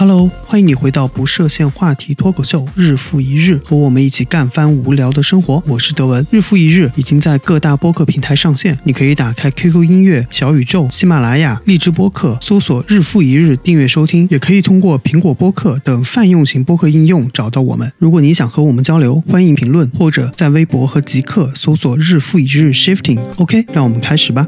Hello，欢迎你回到不设限话题脱口秀，日复一日，和我们一起干翻无聊的生活。我是德文，日复一日已经在各大播客平台上线，你可以打开 QQ 音乐、小宇宙、喜马拉雅、荔枝播客，搜索“日复一日”订阅收听，也可以通过苹果播客等泛用型播客应用找到我们。如果你想和我们交流，欢迎评论或者在微博和极客搜索“日复一日 Shifting”。OK，让我们开始吧。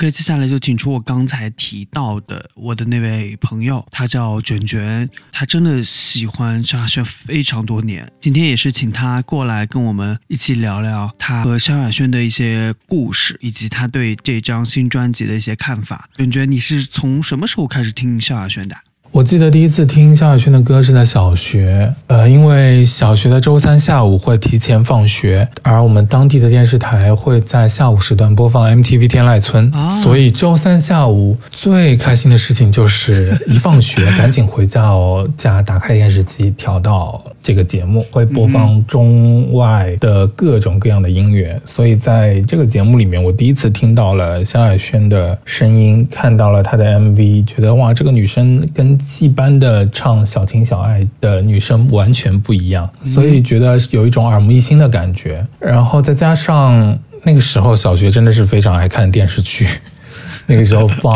OK，接下来就请出我刚才提到的我的那位朋友，他叫卷卷，他真的喜欢萧亚轩非常多年。今天也是请他过来跟我们一起聊聊他和萧亚轩的一些故事，以及他对这张新专辑的一些看法。卷卷，你是从什么时候开始听萧亚轩的？我记得第一次听萧亚轩的歌是在小学，呃，因为小学的周三下午会提前放学，而我们当地的电视台会在下午时段播放 MTV 天籁村，所以周三下午最开心的事情就是一放学 赶紧回到家，打开电视机调到这个节目，会播放中外的各种各样的音乐，所以在这个节目里面，我第一次听到了萧亚轩的声音，看到了她的 MV，觉得哇，这个女生跟戏班的唱小情小爱的女生完全不一样，所以觉得有一种耳目一新的感觉。然后再加上那个时候小学真的是非常爱看电视剧，那个时候放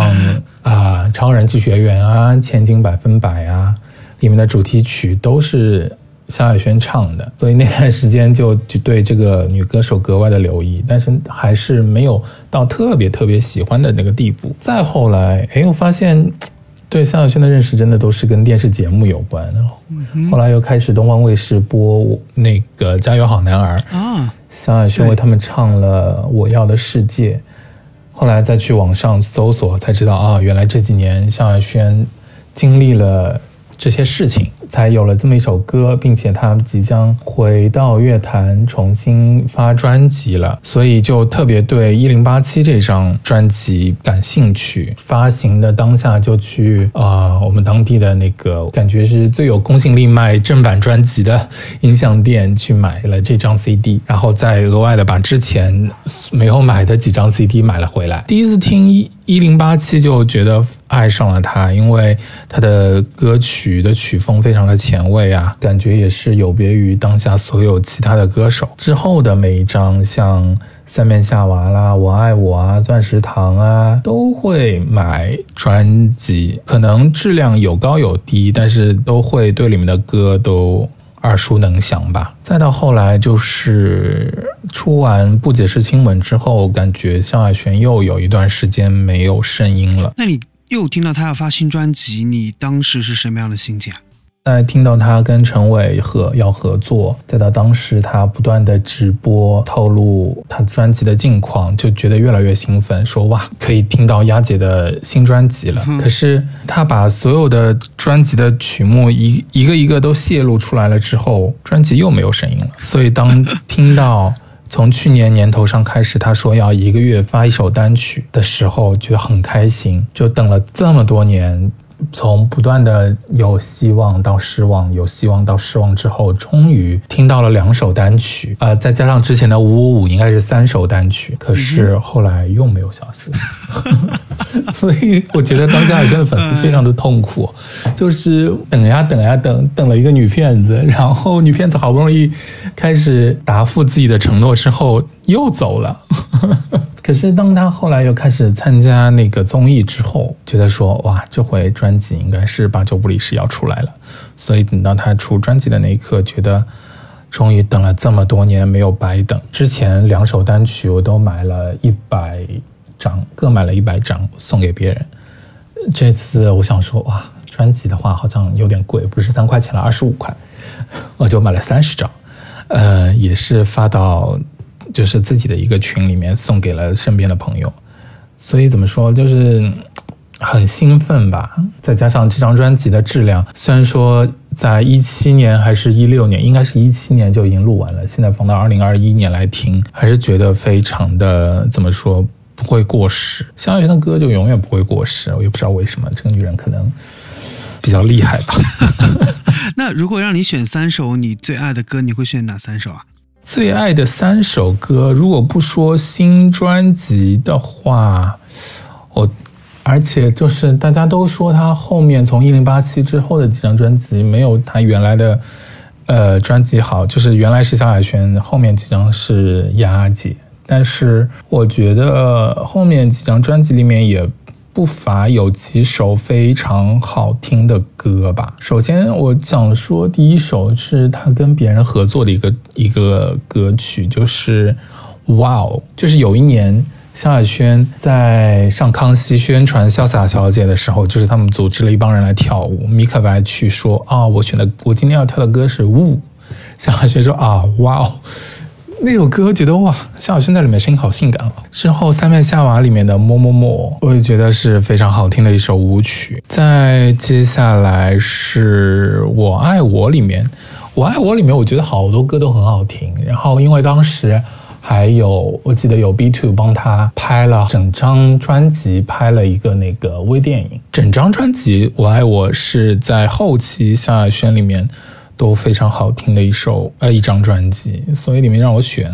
啊《超人气学员》啊《千金百分百》啊，里面的主题曲都是萧亚轩唱的，所以那段时间就就对这个女歌手格外的留意，但是还是没有到特别特别喜欢的那个地步。再后来，哎，我发现。对萧亚轩的认识真的都是跟电视节目有关，的后后来又开始东方卫视播那个《加油好男儿》啊，萧亚轩为他们唱了《我要的世界》，后来再去网上搜索才知道啊，原来这几年萧亚轩经历了。这些事情才有了这么一首歌，并且他即将回到乐坛重新发专辑了，所以就特别对一零八七这张专辑感兴趣。发行的当下就去啊，我们当地的那个感觉是最有公信力卖正版专辑的音像店去买了这张 CD，然后再额外的把之前没有买的几张 CD 买了回来。第一次听一。一零八七就觉得爱上了他，因为他的歌曲的曲风非常的前卫啊，感觉也是有别于当下所有其他的歌手。之后的每一张，像三面夏娃啦、我爱我啊、钻石糖啊，都会买专辑，可能质量有高有低，但是都会对里面的歌都。耳熟能详吧。再到后来，就是出完《不解释亲吻》之后，感觉萧亚轩又有一段时间没有声音了。那你又听到他要发新专辑，你当时是什么样的心情啊？在听到他跟陈伟合要合作，再到当时他不断的直播透露他专辑的近况，就觉得越来越兴奋，说哇，可以听到丫姐的新专辑了。可是他把所有的专辑的曲目一一个一个都泄露出来了之后，专辑又没有声音了。所以当听到从去年年头上开始，他说要一个月发一首单曲的时候，觉得很开心，就等了这么多年。从不断的有希望到失望，有希望到失望之后，终于听到了两首单曲，呃，再加上之前的五五五，应该是三首单曲。可是后来又没有消息了，所以我觉得当家有轩的粉丝非常的痛苦，就是等呀等呀等，等了一个女骗子，然后女骗子好不容易开始答复自己的承诺之后又走了。可是当他后来又开始参加那个综艺之后，觉得说哇，这回专辑应该是八九不离十要出来了。所以等到他出专辑的那一刻，觉得终于等了这么多年没有白等。之前两首单曲我都买了一百张，各买了一百张送给别人。这次我想说哇，专辑的话好像有点贵，不是三块钱了，二十五块，我就买了三十张，呃，也是发到。就是自己的一个群里面送给了身边的朋友，所以怎么说就是很兴奋吧。再加上这张专辑的质量，虽然说在一七年还是一六年，应该是一七年就已经录完了，现在放到二零二一年来听，还是觉得非常的怎么说不会过时。萧亚轩的歌就永远不会过时，我也不知道为什么，这个女人可能比较厉害吧。那如果让你选三首你最爱的歌，你会选哪三首啊？最爱的三首歌，如果不说新专辑的话，我而且就是大家都说他后面从一零八七之后的几张专辑没有他原来的呃专辑好，就是原来是萧亚轩，后面几张是丫姐。但是我觉得后面几张专辑里面也不乏有几首非常好听的歌吧。首先我想说，第一首是他跟别人合作的一个一个歌曲，就是《哇哦》，就是有一年。萧亚轩在上康熙宣传《潇洒小姐》的时候，就是他们组织了一帮人来跳舞。米可白去说：“啊，我选的我今天要跳的歌是《雾》。”萧亚轩说：“啊，哇哦，那首歌觉得哇，萧亚轩在里面声音好性感哦。”之后《三面夏娃》里面的《么么么》，我也觉得是非常好听的一首舞曲。再接下来是我爱我里面，《我爱我》里面我觉得好多歌都很好听。然后因为当时。还有，我记得有 B Two 帮他拍了整张专辑，拍了一个那个微电影。整张专辑《我爱我》是在后期萧亚轩里面都非常好听的一首呃一张专辑，所以里面让我选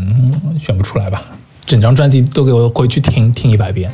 选不出来吧。整张专辑都给我回去听听一百遍。